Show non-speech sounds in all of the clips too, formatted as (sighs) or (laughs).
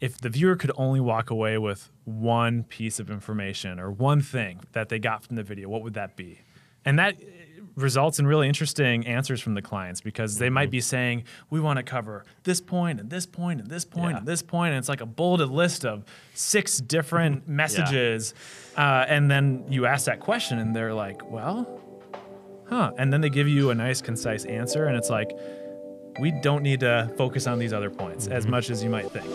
if the viewer could only walk away with one piece of information or one thing that they got from the video, what would that be? And that uh, results in really interesting answers from the clients because they might be saying, we want to cover this point and this point and this point Yeah. and this point. and it's like a bulleted list of six different (laughs) messages. Uh, and then you ask that question, and they're like, well, huh. And then they give you a nice, concise answer, and it's like, we don't need to focus on these other points as much as you might think.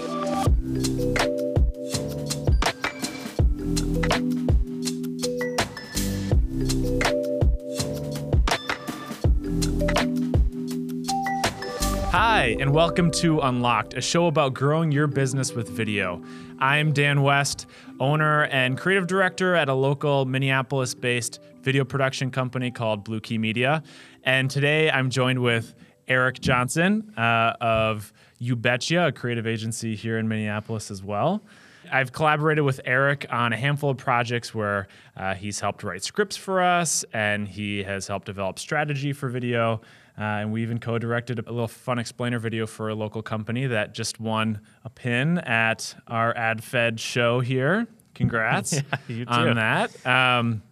Hi, and welcome to Unlocked, a show about growing your business with video. I'm Dan West, owner and creative director at a local Minneapolis based video production company called Blue Key Media. And today I'm joined with Eric Johnson uh, of You Betcha, a creative agency here in Minneapolis as well. I've collaborated with Eric on a handful of projects where uh, he's helped write scripts for us and he has helped develop strategy for video. Uh, and we even co directed a little fun explainer video for a local company that just won a pin at our AdFed show here. Congrats (laughs) you on that. Um,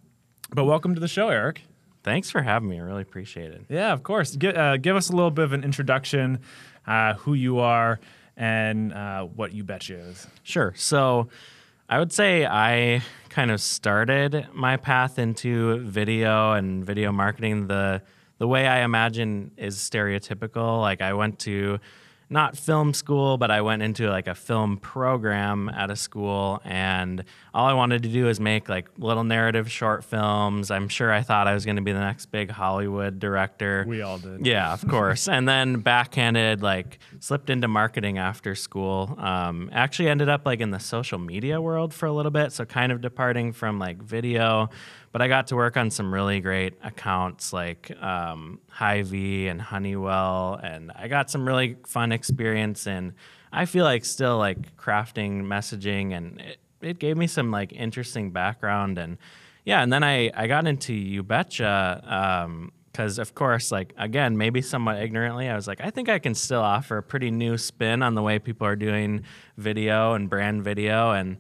but welcome to the show, Eric. Thanks for having me. I really appreciate it. Yeah, of course. Uh, give us a little bit of an introduction, uh, who you are, and uh, what You Betcha is. Sure. So I would say I kind of started my path into video and video marketing the the way I imagine is stereotypical. Like I went to not film school, but I went into like a film program at a school, and all I wanted to do is make like little narrative short films. I'm sure I thought I was going to be the next big Hollywood director. We all did. Yeah, of course. and then backhanded, like slipped into marketing after school. Um, actually ended up like in the social media world for a little bit, so kind of departing from like video. But I got to work on some really great accounts like um, Hy-Vee and Honeywell, and I got some really fun experience in. I feel like still like crafting messaging, and it, it gave me some like interesting background and yeah, and then I, I got into You Betcha because, of course, like again, maybe somewhat ignorantly, I was like, I think I can still offer a pretty new spin on the way people are doing video and brand video. And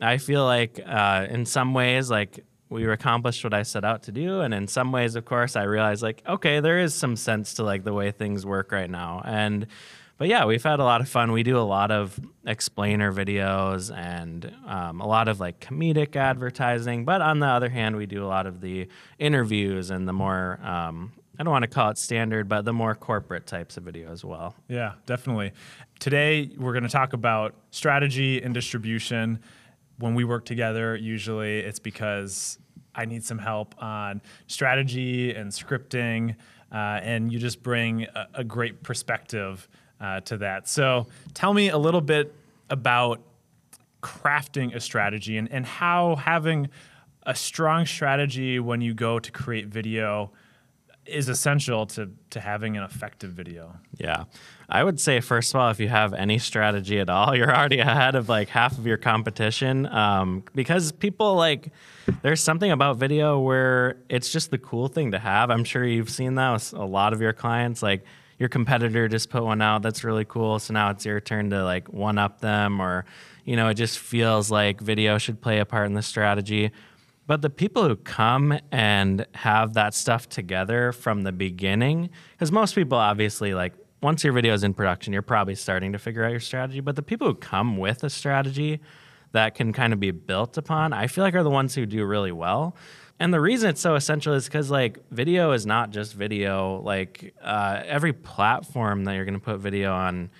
I feel like uh, in some ways, like we accomplished what I set out to do. And in some ways, of course, I realized like, okay, there is some sense to like the way things work right now. And but yeah, we've had a lot of fun. We do a lot of explainer videos and um, a lot of like comedic advertising. But on the other hand, we do a lot of the interviews and the more, um, I don't want to call it standard, but the more corporate types of video as well. Yeah, definitely. Today, we're going to talk about strategy and distribution. When we work together, usually it's because I need some help on strategy and scripting, uh, and you just bring a, a great perspective uh, to that. So, tell me a little bit about crafting a strategy and, and how having a strong strategy when you go to create video is essential to, to having an effective video. Yeah. I would say, first of all, if you have any strategy at all, (laughs) you're already ahead of like half of your competition. Um, because people like, there's something about video where it's just the cool thing to have. I'm sure you've seen that with a lot of your clients. Like, your competitor just put one out that's really cool. So now it's your turn to like one up them, or, you know, it just feels like video should play a part in the strategy. But the people who come and have that stuff together from the beginning, because most people obviously like once your video is in production, you're probably starting to figure out your strategy. But the people who come with a strategy that can kind of be built upon, I feel like are the ones who do really well. And the reason it's so essential is because like video is not just video. Like uh, every platform that you're going to put video on,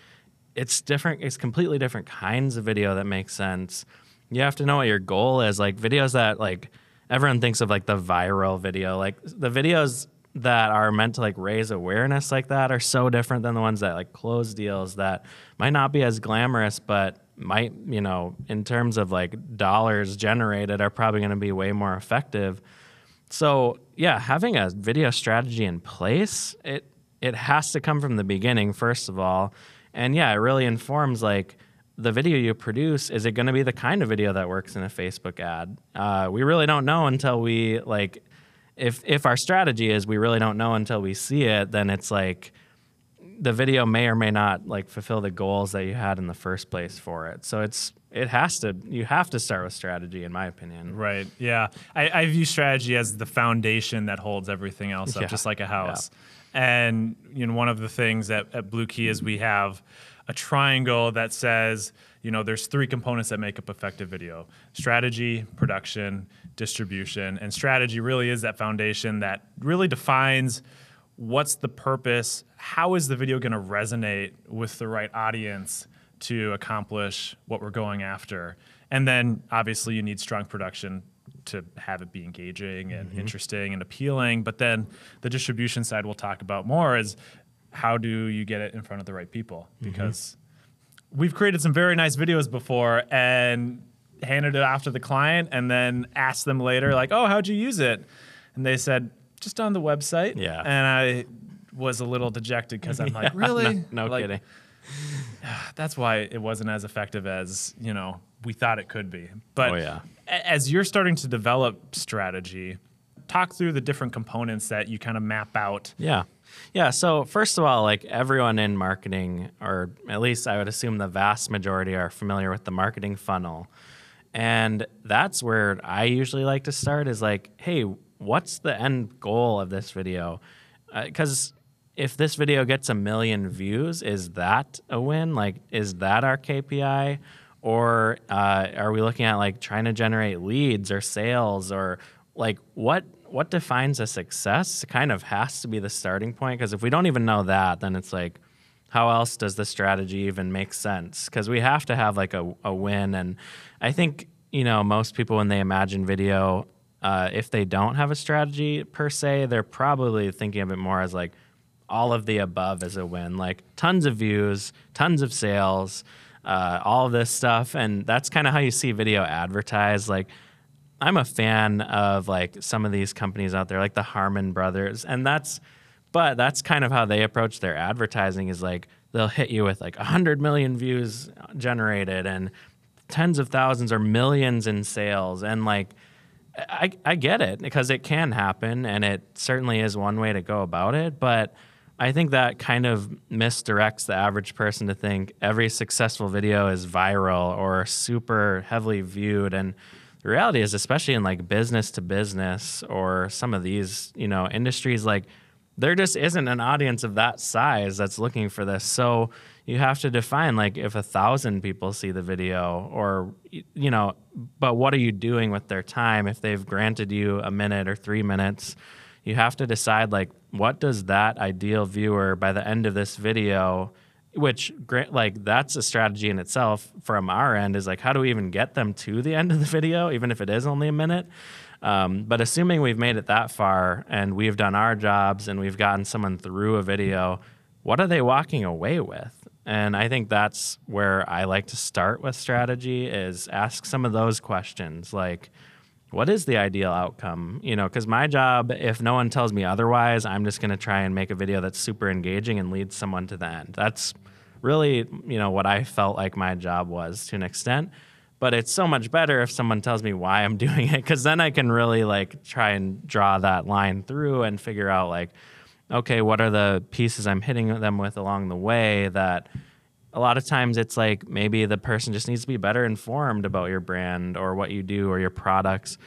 it's different. It's completely different kinds of video that make sense. You have to know what your goal is. Like videos that like everyone thinks of like the viral video. Like the videos that are meant to like raise awareness like that are so different than the ones that like close deals that might not be as glamorous, but might you know in terms of like dollars generated are probably going to be way more effective. So yeah, having a video strategy in place, it it has to come from the beginning first of all, and yeah, it really informs like the video you produce. Is it going to be the kind of video that works in a Facebook ad? Uh, we really don't know until we like. If if our strategy is we really don't know until we see it, then it's like the video may or may not like fulfill the goals that you had in the first place for it. So it's it has to you have to start with strategy in my opinion. Right. Yeah. I, I view strategy as the foundation that holds everything else up, Yeah. just like a house. Yeah. And you know, one of the things at, at Blue Key is we have a triangle that says, you know, there's three components that make up effective video: strategy, production, distribution. And strategy really is that foundation that really defines what's the purpose, how is the video going to resonate with the right audience to accomplish what we're going after. And then obviously you need strong production to have it be engaging and mm-hmm. interesting and appealing. But then the distribution side we'll talk about more is how do you get it in front of the right people? Mm-hmm. Because we've created some very nice videos before and handed it off to the client and then asked them later, like, oh, how'd you use it? And they said, just on the website. Yeah. And I was a little dejected because I'm like, (laughs) really? No Like, kidding. (sighs) that's why it wasn't as effective as you know we thought it could be. But Oh, yeah. as you're starting to develop strategy, talk through the different components that you kind of map out. Yeah. Yeah. So, first of all, like everyone in marketing, or at least I would assume the vast majority are familiar with the marketing funnel. And that's where I usually like to start is like, hey, what's the end goal of this video? Because if this video gets a million views, is that a win? Like, is that our KPI? Or uh, are we looking at like trying to generate leads or sales or like what what defines a success? Kind of has to be the starting point because if we don't even know that, then it's like, how else does the strategy even make sense? Because we have to have like a, a win. And I think, you know, most people when they imagine video, uh, if they don't have a strategy per se, they're probably thinking of it more as like all of the above as a win, like tons of views, tons of sales, uh, all of this stuff. And that's kind of how you see video advertised. Like, I'm a fan of like some of these companies out there, like the Harmon Brothers, and that's, but that's kind of how they approach their advertising. Is like they'll hit you with like hundred million views generated and tens of thousands or millions in sales, and like I, I get it because it can happen, and it certainly is one way to go about it, but. I think that kind of misdirects the average person to think every successful video is viral or super heavily viewed. And the reality is, especially in like business to business or some of these, you know, industries, like there just isn't an audience of that size that's looking for this. So you have to define like if a thousand people see the video or, you know, but what are you doing with their time if they've granted you a minute or three minutes? you have to decide like what does that ideal viewer by the end of this video which like that's a strategy in itself from our end is like how do we even get them to the end of the video even if it is only a minute? Um, but assuming we've made it that far and we've done our jobs and we've gotten someone through a video what are they walking away with? And i think that's where i like to start with strategy is ask some of those questions like what is the ideal outcome? You know because my job if no one tells me otherwise i'm just going to try and make a video that's super engaging and leads someone to the end. That's really you know what i felt like my job was to an extent. But it's so much better if someone tells me why i'm (laughs) doing it because then i can really like try and draw that line through and figure out like okay what are the pieces i'm hitting them with along the way that a lot of times it's like maybe the person just needs to be better informed about your brand or what you do or your products.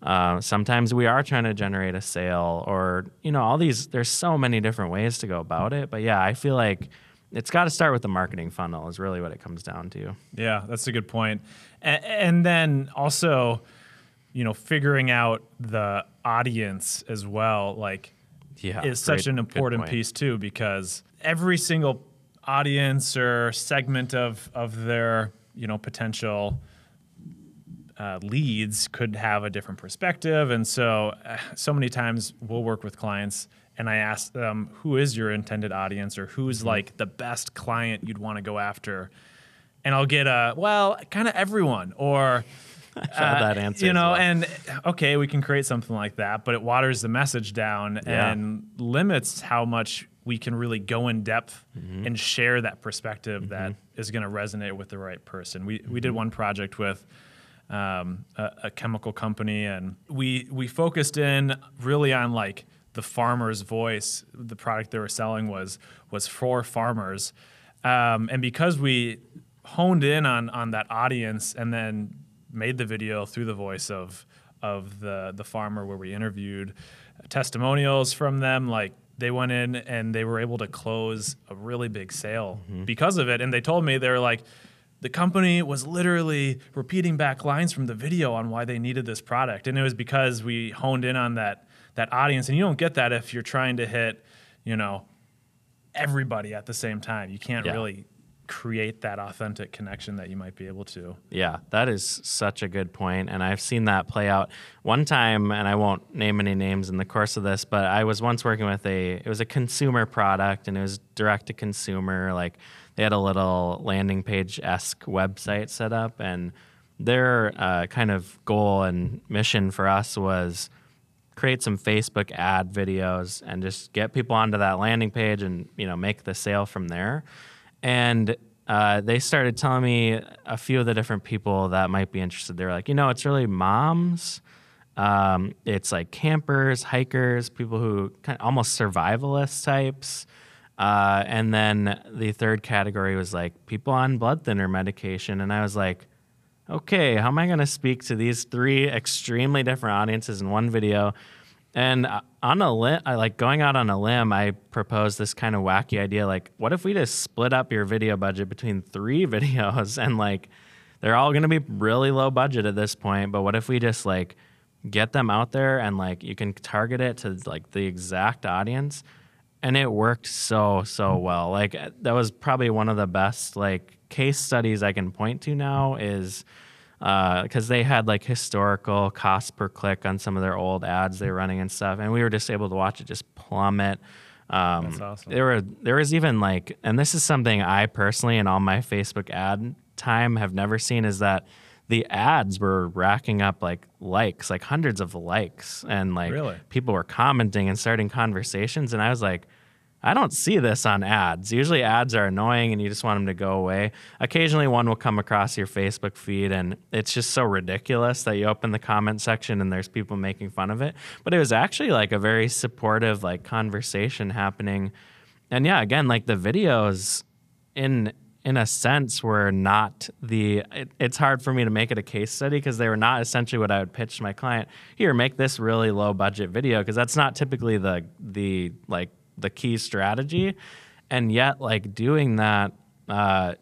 Uh, sometimes we are trying to generate a sale or, you know, all these, there's so many different ways to go about it. But yeah, I feel like it's got to start with the marketing funnel, is really what it comes down to. Yeah, that's a good point. And, and then also, you know, figuring out the audience as well, like, Yeah. is such an important piece too, because every single audience or segment of of their you know potential uh, leads could have a different perspective, and so uh, so many times we'll work with clients. And I ask them, who is your intended audience, or who's Mm-hmm. like the best client you'd want to go after? And I'll get a, well, kind of everyone, or (laughs) had that answer You know, well. and okay, we can create something like that, but it waters the message down Yeah. and limits how much we can really go in depth Mm-hmm. and share that perspective that is going to resonate with the right person. We we Mm-hmm. did one project with um, a, a chemical company, and we we focused in really on like the farmer's voice. The product they were selling was was for farmers, um, and because we honed in on on that audience and then made the video through the voice of of the the farmer where we interviewed testimonials from them like they went in and they were able to close a really big sale mm-hmm. because of it and they told me they were like the company was literally repeating back lines from the video on why they needed this product and it was because we honed in on that that audience and you don't get that if you're trying to hit you know everybody at the same time you can't yeah. really create that authentic connection that you might be able to. Yeah, that is such a good point, and I've seen that play out one time. And I won't name any names in the course of this, but I was once working with a it was a consumer product, and it was direct to consumer. Like they had a little landing page esque website set up, and their uh, kind of goal and mission for us was create some Facebook ad videos and just get people onto that landing page and you know make the sale from there and uh, they started telling me a few of the different people that might be interested. They're like, you know, it's really moms. Um, it's like campers, hikers, people who kind of almost survivalist types. Uh, and then the third category was like people on blood thinner medication. And I was like, okay, how am I going to speak to these three extremely different audiences in one video? And uh, on a limb, like going out on a limb, I proposed this kind of wacky idea. Like, what if we just split up your video budget between three (laughs) videos and like they're all going to be really low budget at this point, but what if we just like get them out there and like you can target it to like the exact audience? And it worked so, so well. Like, that was probably one of the best like case studies I can point to now is because uh, they had like historical cost per click on some of their old ads they were running and stuff, and we were just able to watch it just plummet. Um, That's awesome. There were there was even like, and this is something I personally in all my Facebook ad time have never seen is that the ads were racking up like likes, like hundreds of likes, and like really? people were commenting and starting conversations, and I was like I don't see this on ads. Usually ads are annoying and you just want them to go away. Occasionally one will come across your Facebook feed and it's just so ridiculous that you open the comment section and there's people making fun of it. But it was actually like a very supportive like conversation happening. And yeah, again, like the videos in in a sense were not the it, it's hard for me to make it a case study because they were not essentially what I would pitch to my client. Here, make this really low budget video because that's not typically the the like the key strategy. And yet, like doing that, uh,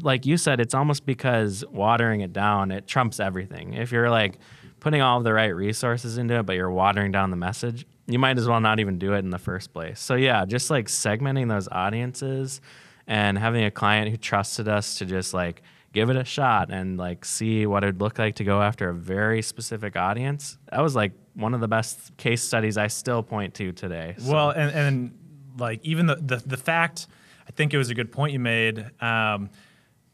like you said, it's almost because watering it down, it trumps everything. If you're like putting all the right resources into it, but you're watering down the message, you might as well not even do it in the first place. So, yeah, just like segmenting those audiences and having a client who trusted us to just like give it a shot and like see what it would look like to go after a very specific audience. That was like one of the best case studies I still point to today. So. Well, and, and like even the, the, the fact, I think it was a good point you made. Um,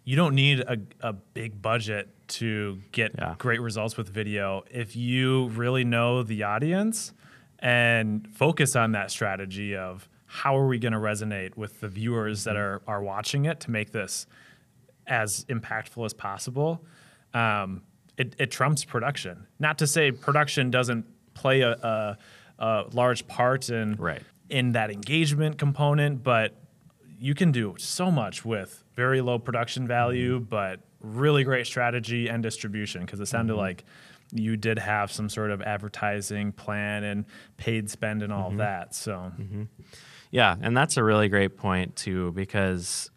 you don't need a, a big budget to get yeah. great results with video if you really know the audience and focus on that strategy of how are we going to resonate with the viewers that mm-hmm. are are watching it to make this as impactful as possible, um, it, it, trumps production. Not to say production doesn't play a, a, a large part in right. in that engagement component, but you can do so much with very low production value, mm-hmm. but really great strategy and distribution. Because it sounded mm-hmm. like you did have some sort of advertising plan and paid spend and all mm-hmm. that. So. Mm-hmm. Yeah, and that's a really great point too, because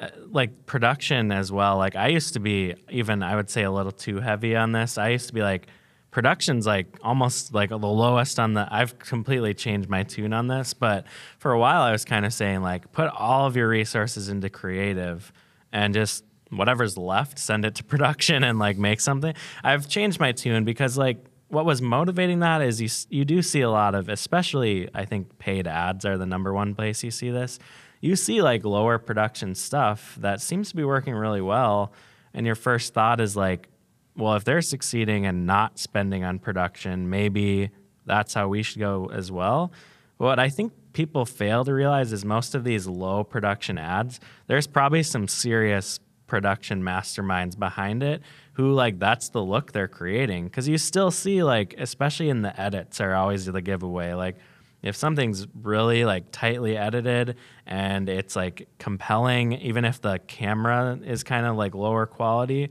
uh, like production as well. Like I used to be even I would say a little too heavy on this. I used to be like production's like almost like the lowest on the I've completely changed my tune on this, but for a while I was kind of saying like put all of your resources into creative and just whatever's left send it to (laughs) production and like make something. I've changed my tune because like what was motivating that is you you do see a lot of especially I think paid ads are the number one place you see this you see like lower production stuff that seems to be working really well. And your first thought is like, well, if they're succeeding and not spending on production, maybe that's how we should go as well. What I think people fail to realize is most of these low production ads, there's probably some serious production masterminds behind it who like that's the look they're creating because you still see like especially in the edits are always the giveaway like if something's really like tightly edited and it's like compelling, even if the camera is kind of like lower quality,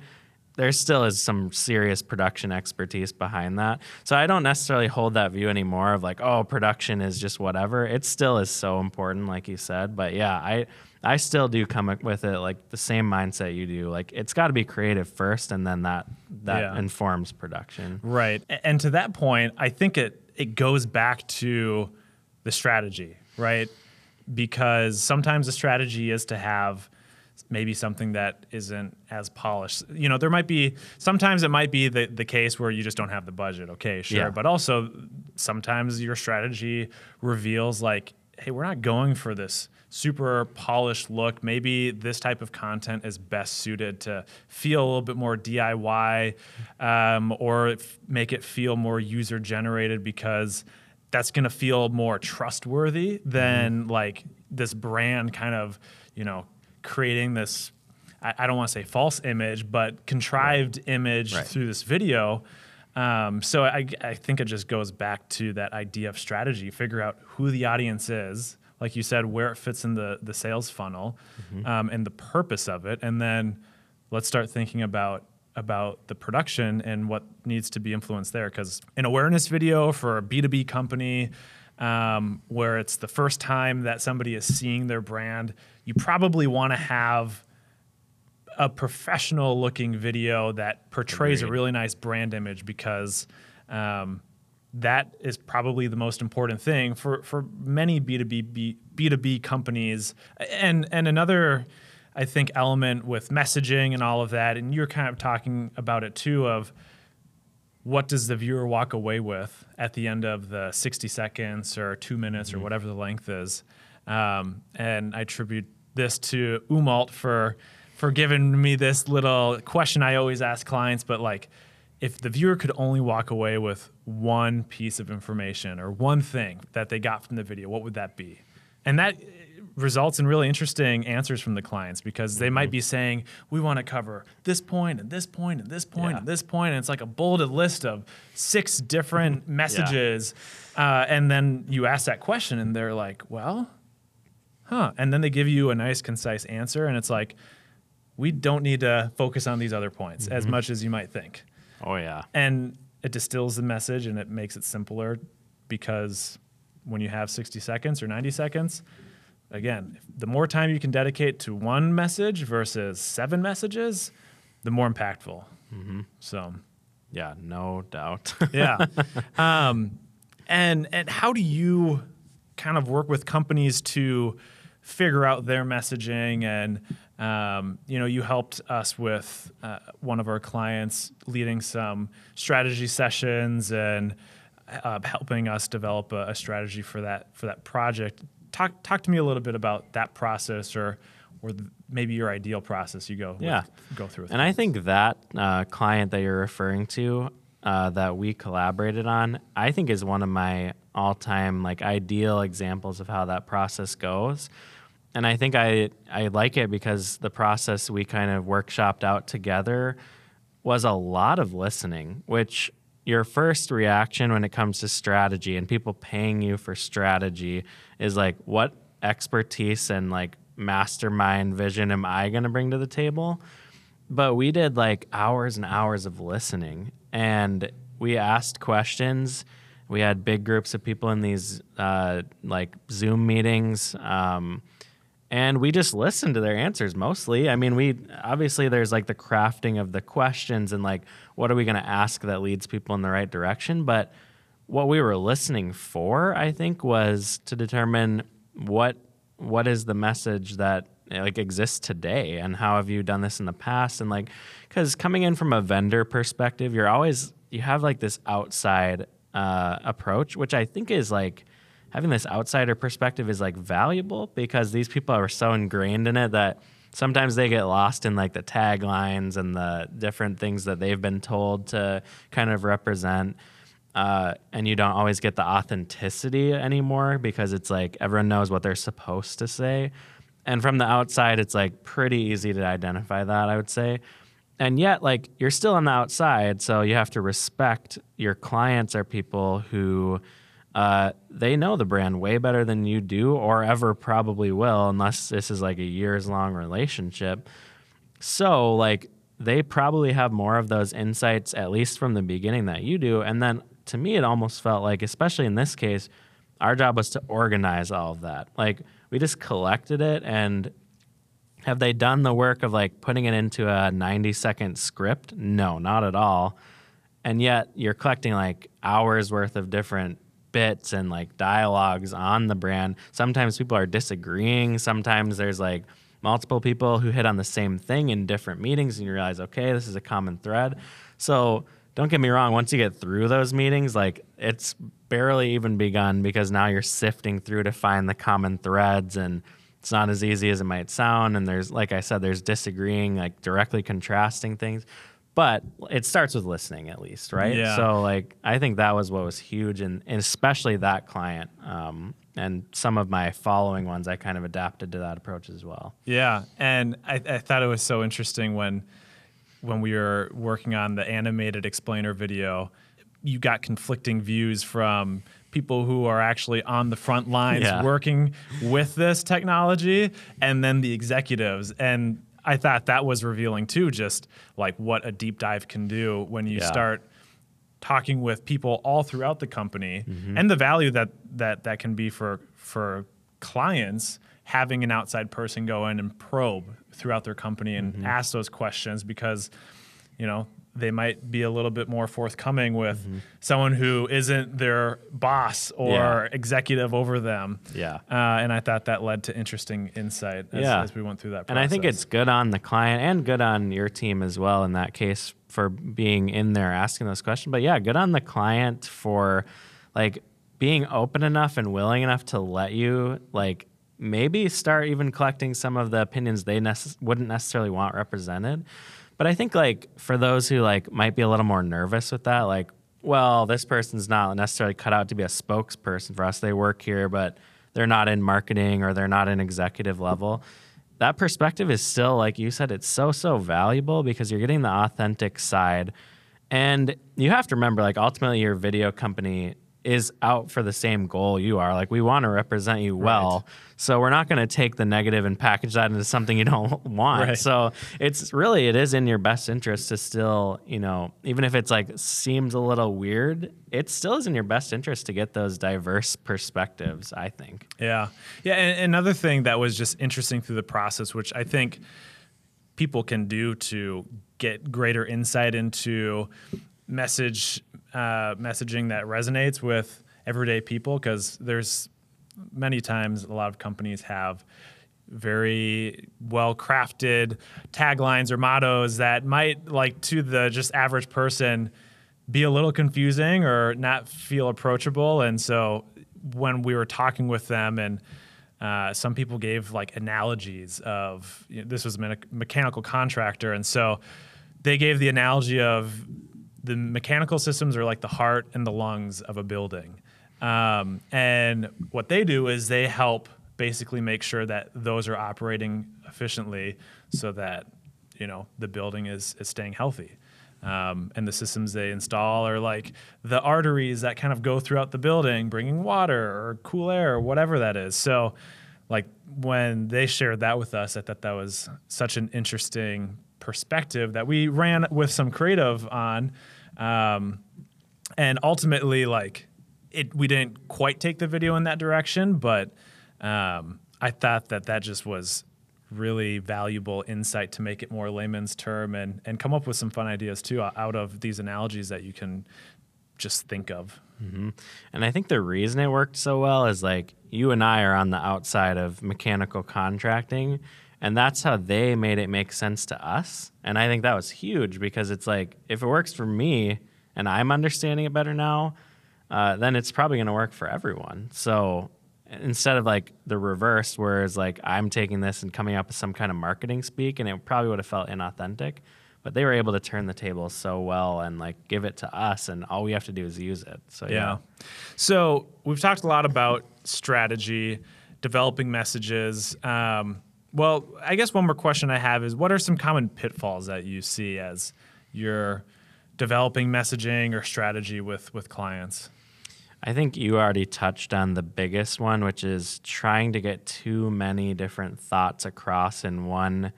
there still is some serious production expertise behind that. So I don't necessarily hold that view anymore of like, oh, production is just whatever. It still is so important, like you said. But yeah, I I still do come up with it like the same mindset you do. Like it's got to be creative first, and then that that Yeah. informs production. Right. And to that point, I think it it goes back to the strategy, right? Because sometimes the strategy is to have maybe something that isn't as polished. You know, there might be sometimes it might be the, the case where you just don't have the budget. Okay, sure. Yeah. But also sometimes your strategy reveals like, hey, we're not going for this super polished look. Maybe this type of content is best suited to feel a little bit more DIY um, or f- make it feel more user generated because that's going to feel more trustworthy than like this brand kind of, you know, creating this. I I don't want to say false image, but contrived image Right. through this video. Um, so I, I think it just goes back to that idea of strategy. Figure out who the audience is, like you said, where it fits in the the sales funnel, um, and the purpose of it, and then let's start thinking about about the production and what needs to be influenced there. Because an awareness video for a B two B company. Um, where it's the first time that somebody is seeing their brand, you probably want to have a professional looking video that portrays a really nice brand image because um, that is probably the most important thing for, for many B2B, B, B2B companies. And, and another, I think, element with messaging and all of that, and you're kind of talking about it too, of what does the viewer walk away with at the end of the 60 seconds or two minutes or whatever the length is. Um, and I attribute this to Umalt for for giving me this little question I always ask clients, but like if the viewer could only walk away with one piece of information or one thing that they got from the video, what would that be? And that results in really interesting answers from the clients because they might mm-hmm. be saying, we want to cover this point and this point and this point Yeah. and this point. and it's like a bulleted list of six different mm-hmm. messages. Uh, and then you ask that question, and they're like, well, huh. And then they give you a nice, concise answer, and it's like, we don't need to focus on these other points as mm-hmm. much as you might think. Oh yeah. And it distills the message and it makes it simpler because when you have 60 seconds or 90 seconds, again, the more time you can dedicate to one message versus seven messages, the more impactful. So, Yeah, no doubt. (laughs) yeah. (laughs) um, and and how do you kind of work with companies to figure out their messaging? And um, you know, you helped us with uh, one of our clients leading some strategy sessions and uh, helping us develop a, a strategy for that for that project. Talk talk to me a little bit about that process, or or the, maybe your ideal process you go with- Yeah. go through. With And I think that uh, client that you're referring to uh, that we collaborated on, I think is one of my all-time like ideal examples of how that process goes. And I think I I like it because the process we kind of workshopped out together was a lot of listening, which your first reaction when it comes to strategy and people paying you for strategy is like, what expertise and like mastermind vision am I going to bring to the table? But we did like hours and hours of listening and we asked questions. We had big groups of people in these uh, like Zoom meetings. Um, and we just listened to their answers mostly. I mean, we obviously there's like the crafting of the questions and like what are we going to ask that leads people in the right direction, but what we were listening for, I think, was to determine what what is the message that like exists today and how have you done this in the past and like cuz coming in from a vendor perspective, you're always you have like this outside uh, approach, which I think is like having this outsider perspective is like valuable because these people are so ingrained in it that sometimes they get lost in like the taglines and the different things that they've been told to kind of represent. Uh, and you don't always get the authenticity anymore because it's like everyone knows what they're supposed to say. And from the outside, it's like pretty easy to identify that, I would say. And yet, like, you're still on the outside, so you have to respect your clients are people who uh, they know the brand way better than you do or ever probably will, unless this is like a years long relationship. So, like, they probably have more of those insights, at least from the beginning, that you do. And then to me, it almost felt like, especially in this case, our job was to organize all of that. Like, we just collected it and have they done the work of like putting it into a 90 second script? No, not at all. And yet you're collecting like hours worth of different bits and like dialogues on the brand. Sometimes people are disagreeing. Sometimes there's like multiple people who hit on the same thing in different meetings and you realize, okay, this is a common thread. So don't get me wrong, once you get through those meetings, like it's barely even begun because now you're sifting through to find the common threads and it's not as easy as it might sound. And there's like i said there's disagreeing like directly contrasting things. But it starts with listening at least right? Yeah. so like i think that was what was huge and, and especially that client um, and some of my following ones i kind of adapted to that approach as well. Yeah, and I, I thought it was so interesting when when we were working on the animated explainer video, you got conflicting views from people who are actually on the front lines Yeah. working with this technology and then the executives and I thought that was revealing too just like what a deep dive can do when you Yeah. start talking with people all throughout the company Mm-hmm. and the value that that that can be for for clients having an outside person go in and probe throughout their company and Mm-hmm. ask those questions because you know they might be a little bit more forthcoming with Mm-hmm. someone who isn't their boss or Yeah. executive over them Yeah. uh, and I thought that led to interesting insight as, Yeah. as we went through that process. And I think it's good on the client and good on your team as well in that case for being in there asking those questions. But yeah, good on the client for like being open enough and willing enough to let you like maybe start even collecting some of the opinions they wouldn't necessarily want represented. But I think like for those who like might be a little more nervous with that, like, well, this person's not necessarily cut out to be a spokesperson for us. They work here, but they're not in marketing or they're not in executive level that perspective is still like you said it's so so valuable because you're getting the authentic side and you have to remember like ultimately your video company is out for the same goal you are like we want to represent you well so we're not going to take the negative and package that into something you (laughs) don't want Right. so it's really it is in your best interest to still you know even if it's like seems a little weird it still is in your best interest to get those diverse perspectives i think Yeah. Yeah. And another thing that was just interesting through the process, which I think people can do to get greater insight into message uh, messaging that resonates with everyday people, because there's many times a lot of companies have very well crafted taglines or mottos that might like to the just average person be a little confusing or not feel approachable. And so when we were talking with them and uh, some people gave like analogies of you know, this was a mechanical contractor. And so they gave the analogy of the mechanical systems are like the heart and the lungs of a building. Um, and what they do is they help basically make sure that those are operating efficiently so that you know the building is, is staying healthy. Um, and the systems they install are like the arteries that kind of go throughout the building bringing water or cool air or whatever that is. So like when they shared that with us i thought that was such an interesting perspective that we ran with some creative on um, and ultimately like it we didn't quite take the video in that direction but um, i thought that that just was really valuable insight to make it more layman's term and and come up with some fun ideas too out of these analogies that you can just think of. And I think the reason it worked so well is like you and I are on the outside of mechanical contracting, and that's how they made it make sense to us. And I think that was huge because it's like if it works for me and I'm understanding it better now, uh, then it's probably going to work for everyone. So instead of like the reverse, where it's like I'm taking this and coming up with some kind of marketing speak, and it probably would have felt inauthentic. But they were able to turn the table so well and like give it to us, and all we have to do is use it. So yeah. Yeah. So we've talked a lot about strategy, developing messages. Um, well, I guess one more question I have is what are some common pitfalls that you see as you're developing messaging or strategy with with clients? I think you already touched on the biggest one, which is trying to get too many different thoughts across in one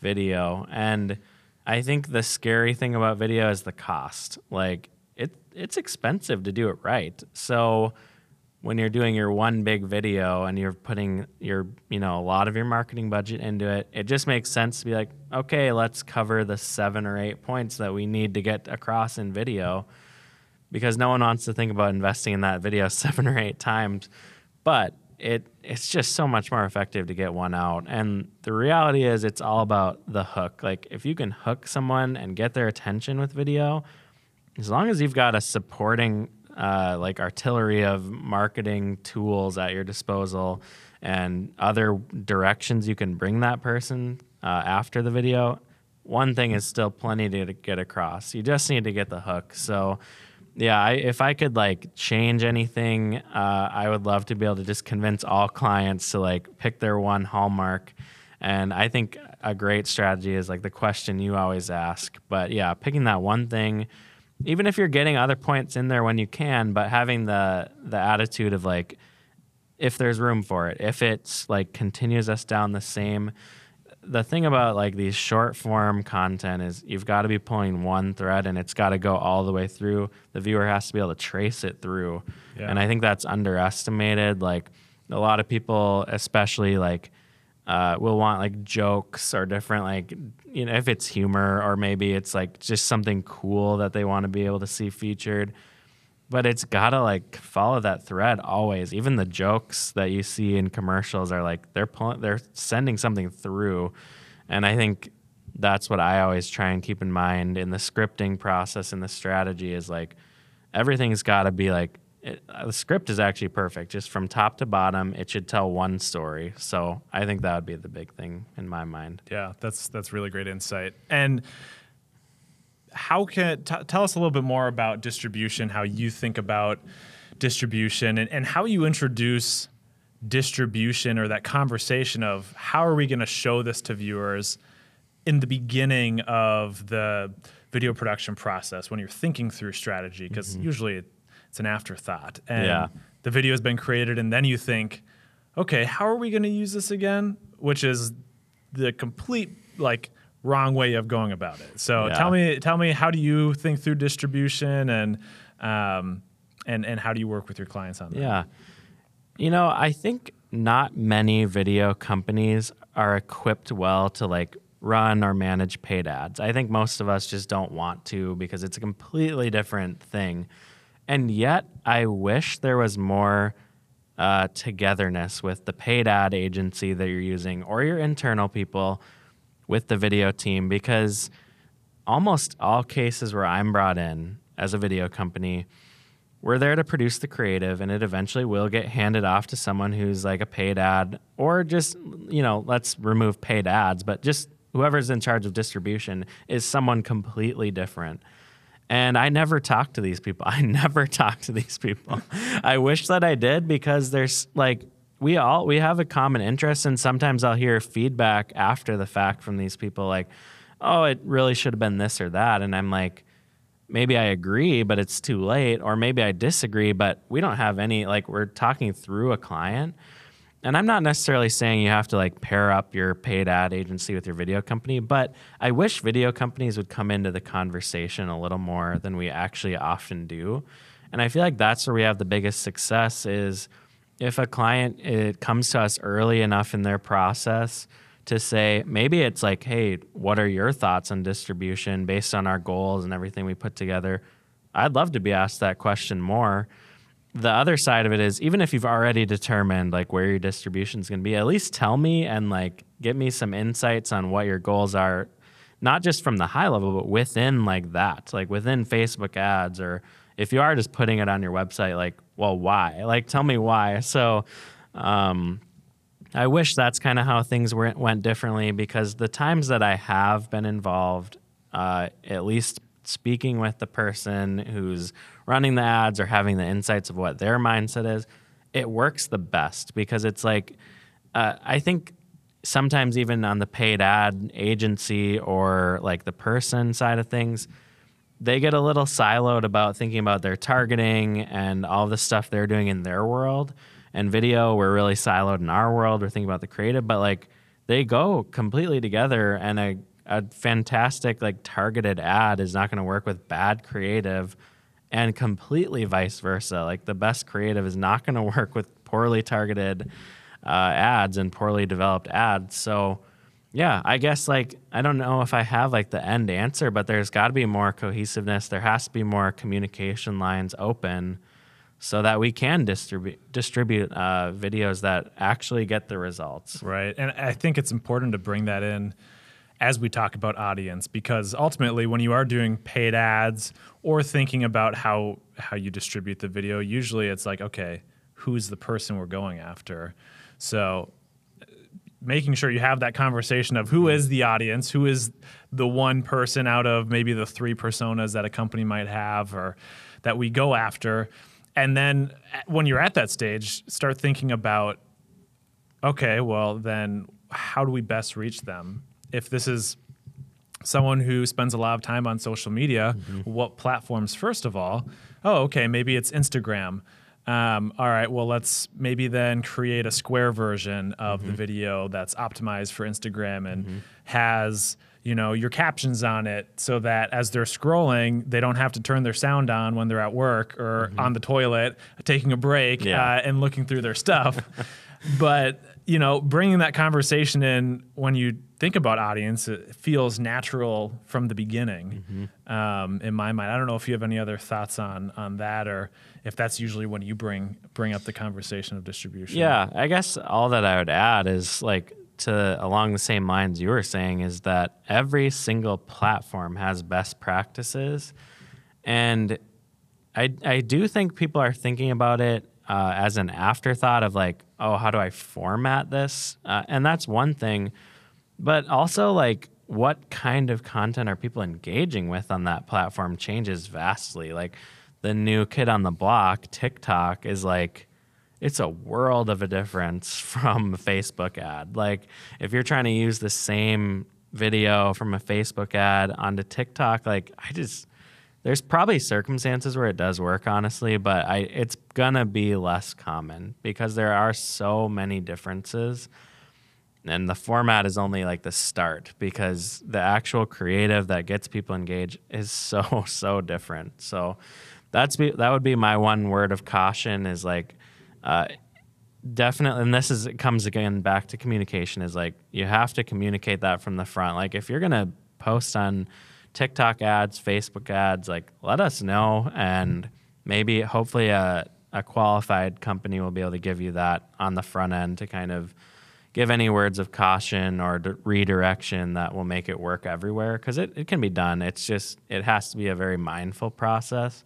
video. And I think the scary thing about video is the cost. Like it it's expensive to do it right. So when you're doing your one big video and you're putting your, you know, a lot of your marketing budget into it, it just makes sense to be like, okay, let's cover the 7 or 8 points that we need to get across in video because no one wants to think about investing in that video (laughs) 7 or 8 times. But it it's just so much more effective to get one out. And the reality is it's all about the hook. Like if you can hook someone and get their attention with video, as long as you've got a supporting uh, like artillery of marketing tools at your disposal and other directions you can bring that person uh, after the video, one thing is still plenty to get across. You just need to get the hook. So yeah, I, if I could like change anything, uh, I would love to be able to just convince all clients to like pick their one hallmark. And I think a great strategy is like the question you always ask. But yeah, picking that one thing, even if you're getting other points in there when you can, but having the the attitude of like, if there's room for it, if it's like continues us down the same the thing about like these short form content is you've got to be pulling one thread and it's got to go all the way through. The viewer has to be able to trace it through. Yeah. And I think that's underestimated. Like a lot of people, especially like, uh, will want like jokes or different like you know if it's humor or maybe it's like just something cool that they want to be able to see featured but it's gotta like follow that thread always. Even the jokes that you see in commercials are like they're pulling, they're sending something through, and I think that's what I always try and keep in mind in the scripting process and the strategy is like everything's got to be like it, uh, the script is actually perfect, just from top to bottom. It should tell one story. So I think that would be the big thing in my mind. Yeah, that's that's really great insight and how can t- tell us a little bit more about distribution, how you think about distribution, and, and how you introduce distribution or that conversation of how are we going to show this to viewers in the beginning of the video production process when you're thinking through strategy because mm-hmm. usually it's an afterthought and yeah. the video has been created and then you think okay how are we going to use this again which is the complete like wrong way of going about it. So yeah. tell me, tell me, how do you think through distribution and um, and and how do you work with your clients on that? Yeah, you know, I think not many video companies are equipped well to like run or manage paid ads. I think most of us just don't want to because it's a completely different thing. And yet, I wish there was more uh, togetherness with the paid ad agency that you're using or your internal people with the video team because almost all cases where I'm brought in as a video company, we're there to produce the creative and it eventually will get handed off to someone who's like a paid ad or just, you know, let's remove paid ads, but just whoever's in charge of distribution is someone completely different. And I never talk to these people. (laughs) I never talk to these people. (laughs) I wish that I did because there's like we all we have a common interest and sometimes I'll hear feedback after the fact from these people like, "Oh, it really should have been this or that." And I'm like, maybe I agree, but it's too late, or maybe I disagree, but we don't have any like we're talking through a client. And I'm not necessarily saying you have to like pair up your paid ad agency with your video company, but I wish video companies would come into the conversation a little more than we actually often do. And I feel like that's where we have the biggest success is if a client it comes to us early enough in their process to say maybe it's like hey what are your thoughts on distribution based on our goals and everything we put together i'd love to be asked that question more the other side of it is even if you've already determined like where your distribution is going to be at least tell me and like give me some insights on what your goals are not just from the high level but within like that like within facebook ads or if you are just putting it on your website like well, why? Like, tell me why. So, um, I wish that's kind of how things were, went differently because the times that I have been involved, uh, at least speaking with the person who's running the ads or having the insights of what their mindset is, it works the best because it's like, uh, I think sometimes even on the paid ad agency or like the person side of things, they get a little siloed about thinking about their targeting and all the stuff they're doing in their world. And video, we're really siloed in our world. We're thinking about the creative, but like they go completely together. And a, a fantastic, like targeted ad is not going to work with bad creative and completely vice versa. Like the best creative is not going (laughs) to work with poorly targeted uh, ads and poorly developed ads. So, yeah, I guess like I don't know if I have like the end answer, but there's got to be more cohesiveness. There has to be more communication lines open so that we can distribute distribute uh, videos that actually get the results. Right, and I think it's important to bring that in as we talk about audience because ultimately when you are doing paid ads or thinking about how how you distribute the video usually it's like okay who's the person we're going after? So uh, making sure you have that conversation of who mm-hmm. is the audience who is the one person out of maybe the three personas that a company might have or that we go after. And then uh, when you're at that stage start thinking about okay well then how do we best reach them if this is someone who spends a lot of time on social media, mm-hmm. what platforms, first of all? Oh, okay, maybe it's Instagram. Um, all right, well, let's maybe then create a square version of mm-hmm. the video that's optimized for Instagram and mm-hmm. has you know your captions on it so that as they're scrolling they don't have to turn their sound on when they're at work or mm-hmm. on the toilet taking a break yeah. uh, and looking through their stuff (laughs) but you know bringing that conversation in when you think about audience, it feels natural from the beginning. Mm-hmm. Um, in my mind, I don't know if you have any other thoughts on on that, or if that's usually when you bring bring up the conversation of distribution. Yeah, I guess all that I would add is like to along the same lines you were saying is that every single platform has best practices, and I I do think people are thinking about it uh, as an afterthought of like, oh, how do I format this? Uh, and that's one thing but also like what kind of content are people engaging with on that platform changes vastly. Like the new kid on the block, TikTok, is like it's a world of a difference (laughs) from a Facebook ad. Like if you're trying to use the same video from a Facebook ad onto TikTok, like I just there's probably circumstances where it does work honestly, but I it's gonna be less common because there are so many differences and the format is only like the start because the actual creative that gets people engaged is (laughs) so so different. So that's be, that would be my one word of caution is like uh, definitely and this is it comes again back to communication is like you have to communicate that from the front. Like if you're going to post on tiktok ads facebook ads like let us know and maybe hopefully a, a qualified company will be able to give you that on the front end to kind of give any words of caution or redirection that will make it work everywhere because it, it can be done. It's just, it has to be a very mindful process.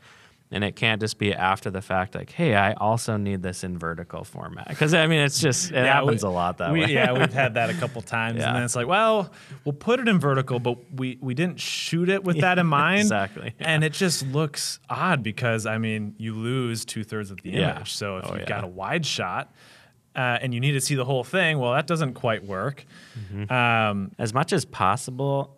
And it can't just be after the fact, like, hey, I also need this in vertical format. Because, I mean, it's just, it yeah, happens we, a lot that we, way. yeah, we've (laughs) had that a couple times. Yeah. And then it's like, well, we'll put it in vertical, but we, we didn't shoot it with yeah, that in mind. exactly. (laughs) And it just looks odd because, I mean, you lose two thirds of the image. So if oh, you've got a wide shot, uh, and you need to see the whole thing. Well, that doesn't quite work. Mm-hmm. Um, as much as possible,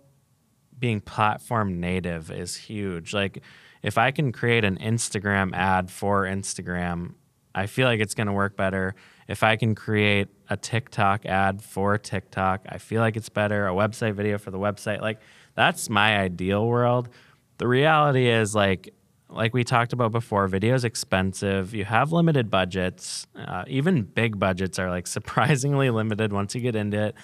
being platform native is huge. Like, if I can create an Instagram ad for Instagram, I feel like it's going to work better. If I can create a TikTok ad for TikTok, I feel like it's better. A website video for the website, like that's my ideal world. The reality is, like, like we talked about before, video is expensive. You have limited budgets. Uh, even big budgets are like (laughs) surprisingly limited once you get into it.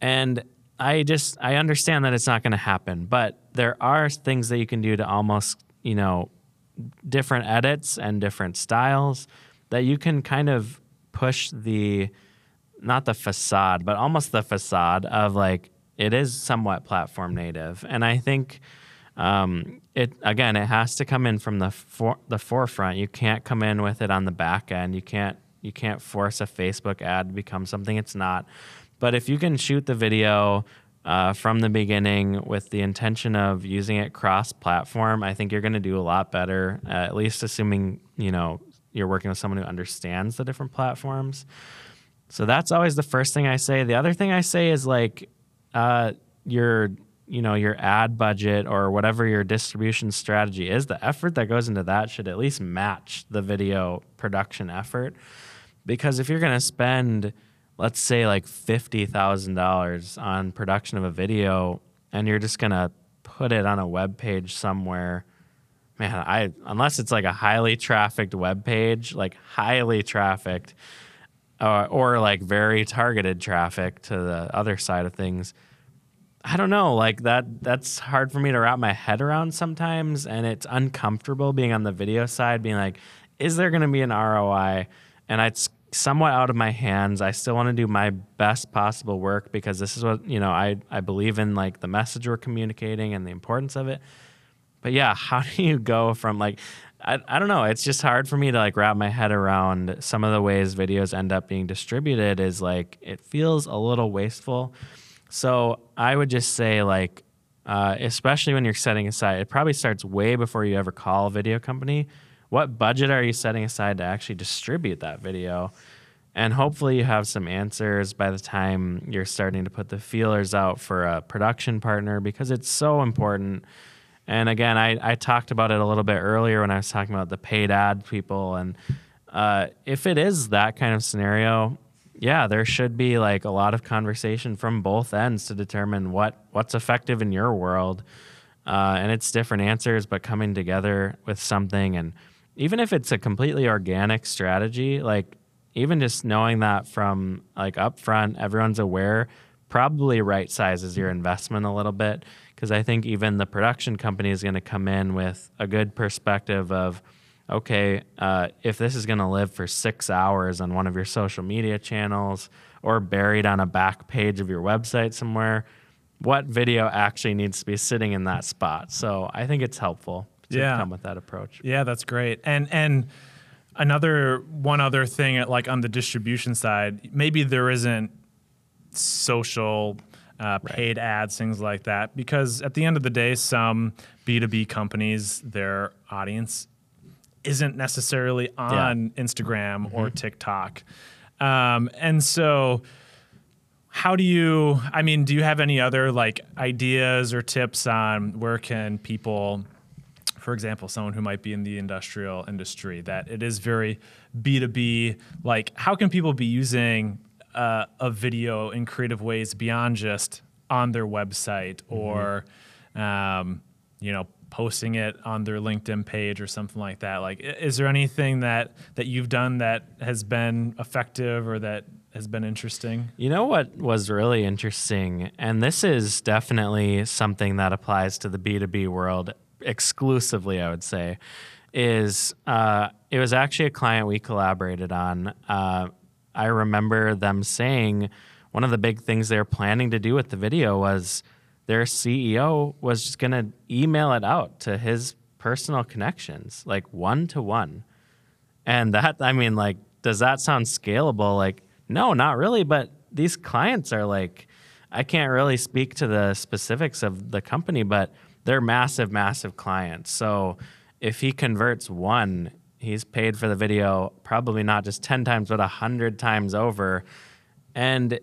And I just I understand that it's not going to happen, but there are things that you can do to almost you know different edits and different styles that you can kind of push the not the facade, but almost the facade of like it is somewhat platform native. And I think um, it again, it has to come in from the for, the forefront. You can't come in with it on the back end. You can't you can't force a Facebook ad to become something it's not. But if you can shoot the video uh, from the beginning with the intention of using it cross-platform, I think you're going to do a lot better. Uh, at least assuming you know you're working with someone who understands the different platforms. So that's always the first thing I say. The other thing I say is like uh, your you know your ad budget or whatever your distribution strategy is the effort that goes into that should at least match the video production effort. Because if you're going to spend let's say like $50,000 on production of a video and you're just going to put it on a web page somewhere man I unless it's like a highly trafficked web page like highly trafficked uh, or like very targeted traffic to the other side of things I don't know, like that that's hard for me to wrap my head around sometimes and it's uncomfortable being on the video side being like is there going to be an ROI and it's somewhat out of my hands. I still want to do my best possible work because this is what, you know, I I believe in like the message we're communicating and the importance of it. But yeah, (laughs) how do you go from like I, I don't know. It's just hard for me to like wrap my head around some of the ways videos end up being distributed is like it feels a little wasteful so I would just say, like, uh, especially when you're setting aside, it probably starts way before you ever call a video company. What budget are you setting aside to actually distribute that video? And hopefully, you have some answers by the time you're starting to put the feelers out for a production partner because it's so important. And again, I, I talked about it a little bit earlier when I was talking about the paid ad people. And uh, if it is that kind of scenario, yeah, there should be like a lot of conversation from both ends to determine what what's effective in your world, uh, and it's different answers, but coming together with something, and even if it's a completely organic strategy, like even just knowing that from like upfront, everyone's aware, probably right sizes your investment a little bit because I think even the production company is going to come in with a good perspective of okay, uh, if this is going to live for six hours on one of your social media channels or buried on a back page of your website somewhere, what video actually needs to be sitting in that spot? So I think it's helpful to yeah. come with that approach. Yeah, that's great. And and another one other thing, like on the distribution side, maybe there isn't social uh, paid right. ads, things like that. Because at the end of the day, some B2B companies, their audience isn't necessarily on yeah. Instagram mm-hmm. or TikTok. Um, and so, how do you, I mean, do you have any other like ideas or tips on where can people, for example, someone who might be in the industrial industry, that it is very B2B, like how can people be using uh, a video in creative ways beyond just on their website mm-hmm. or, um, you know, posting it on their LinkedIn page or something like that. Like, is there anything that that you've done that has been effective or that has been interesting? You know what was really interesting, and this is definitely something that applies to the B two B world exclusively. I would say is uh, it was actually a client we collaborated on. Uh, I remember them saying one of the big things they were planning to do with the video was their CEO was just going to email it out to his personal connections, like one to one. And that, I mean, like, does that sound scalable? Like, no, not really. But these clients are like, I can't really speak to the specifics of the company, but they're massive, massive clients. So if he converts one, he's paid for the video probably not just 10 times, but 100 times over. And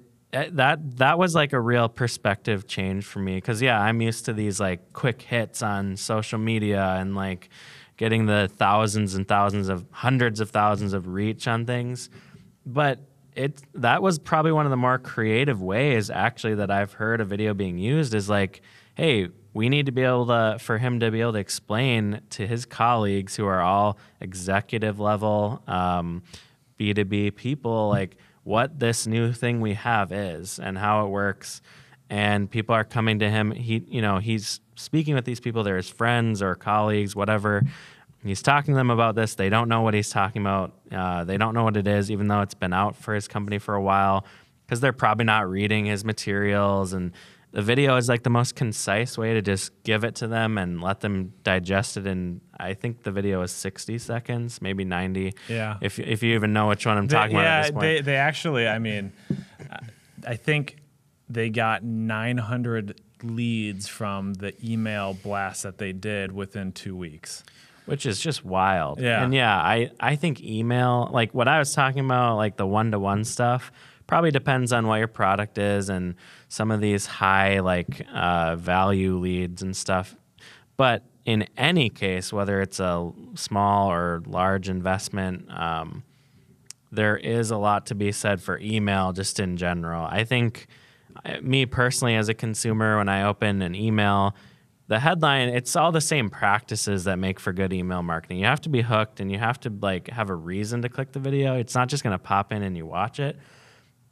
that that was like a real perspective change for me because yeah i'm used to these like quick hits on social media and like getting the thousands and thousands of hundreds of thousands of reach on things. But it that was probably one of the more creative ways actually that i've heard a video being used is like hey we need to be able to for him to be able to explain to his colleagues who are all executive level um, b2b people like what this new thing we have is and how it works. And people are coming to him. He, you know, he's speaking with these people. They're his friends or colleagues, whatever. He's talking to them about this. They don't know what he's talking about. Uh, they don't know what it is, even though it's been out for his company for a while, because they're probably not reading his materials and the video is like the most concise way to just give it to them and let them digest it in I think the video is 60 seconds, maybe 90. Yeah. If if you even know which one I'm talking they, about Yeah, they they actually, I mean, I think they got 900 leads from the email blast that they did within 2 weeks. Which is just wild. Yeah. And yeah, I I think email like what I was talking about like the one-to-one stuff probably depends on what your product is and some of these high like uh, value leads and stuff. But in any case, whether it's a small or large investment, um, there is a lot to be said for email just in general. I think, uh, me personally, as a consumer, when I open an email, the headline it's all the same practices that make for good email marketing you have to be hooked and you have to like have a reason to click the video it's not just going to pop in and you watch it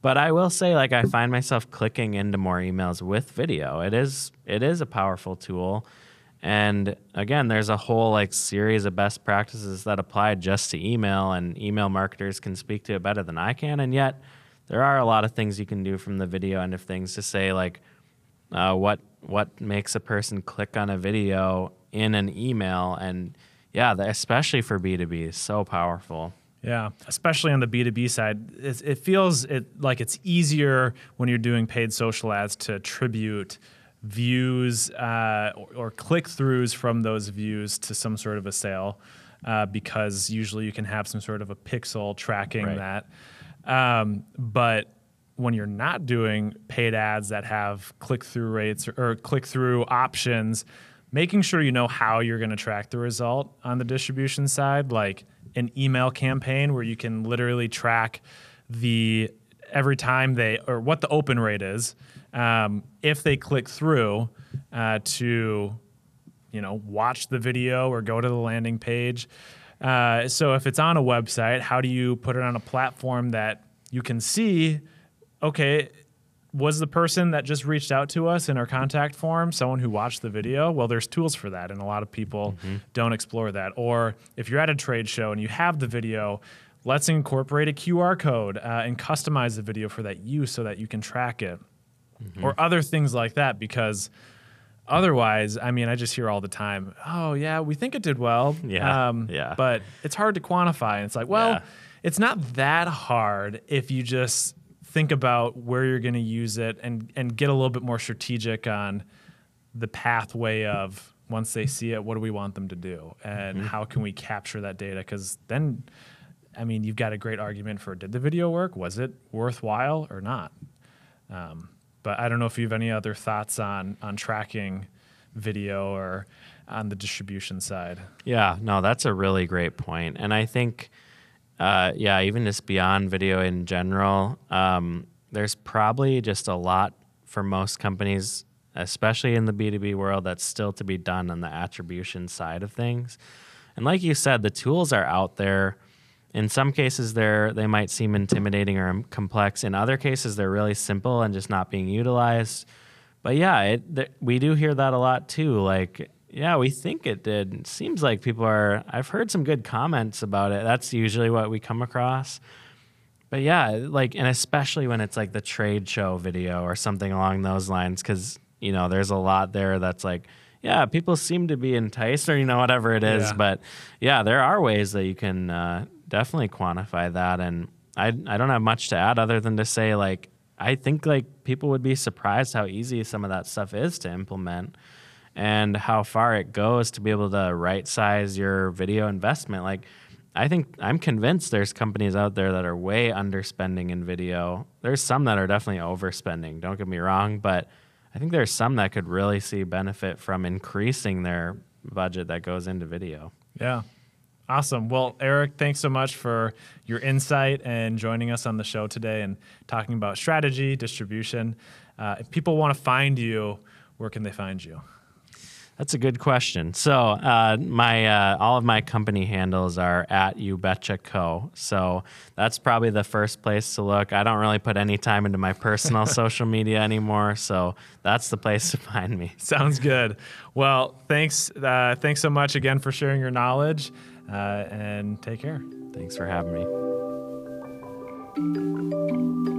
but i will say like i find myself clicking into more emails with video. It is it is a powerful tool. And again there's a whole like series of best practices that apply just to email and email marketers can speak to it better than i can. And yet there are a lot of things you can do from the video end of things to say like uh, what what makes a person click on a video in an email. And yeah especially for b2b is so powerful yeah, especially on the B2B side, it, it feels it like it's easier when you're doing paid social ads to attribute views uh, or, or click throughs from those views to some sort of a sale uh, because usually you can have some sort of a pixel tracking Right. that. Um, but when you're not doing paid ads that have click through rates or, or click through options, making sure you know how you're going to track the result on the distribution side, like an email campaign where you can literally track the every time they or what the open rate is um, if they click through uh, to you know watch the video or go to the landing page. Uh, so if it's on a website how do you put it on a platform that you can see okay was the person that just reached out to us in our contact form someone who watched the video? Well there's tools for that and a lot of people mm-hmm. don't explore that. Or if you're at a trade show and you have the video let's incorporate a qr code uh, and customize the video for that use so that you can track it. Mm-hmm. Or other things like that because otherwise i mean i just hear all the time oh yeah we think it did well. Yeah, um, yeah. but it's hard to quantify and it's like well Yeah. it's not that hard if you just think about where you're going to use it and and get a little bit more strategic on the pathway of once they see it what do we want them to do? And Mm-hmm. how can we capture that data? Because then i mean you've got a great argument for did the video work? Was it worthwhile or not? Um, but i don't know if you have any other thoughts on on tracking video or on the distribution side. Yeah, no, that's a really great. And I think, uh, yeah, even just beyond video in general, um, there's probably just a lot for most companies, especially in the B2B world, that's still to be done on the attribution side of things. And like you said, the tools are out there. In some cases, they're they might seem intimidating or complex. In other cases, they're really simple and just not being utilized. But yeah, it, th- we do hear that a lot too. Like, yeah, we think it did. It seems like people are. I've heard some good comments about it. That's usually what we come across. But yeah, like, and especially when it's like the trade show video or something along those lines, because you know, there's a lot there that's like, yeah, people seem to be enticed or you know whatever it is. Yeah. But yeah, there are ways that you can uh, definitely quantify that, and I I don't have much to add other than to say like I think like people would be surprised how easy some of that stuff is to implement and how far it goes to be able to right size your video investment. Like, I think I'm convinced there's companies out there that are way underspending in video. There's some that are definitely overspending, don't get me wrong, but I think there's some that could really see benefit from increasing their budget that goes into video. Yeah. Awesome. Well, Eric, thanks so much for your insight and joining us on the show today and talking about strategy, distribution. Uh, if people want to find you, where can they find you? That's a good question. So uh, my uh, all of my company handles are at You Betcha Co. So that's probably the first place to look. I don't really put any time into my personal (laughs) social media anymore, so that's the place to find me. (laughs) Sounds good. Well, thanks. Uh, thanks so much again for sharing your knowledge, uh, and take care. Thanks for having me.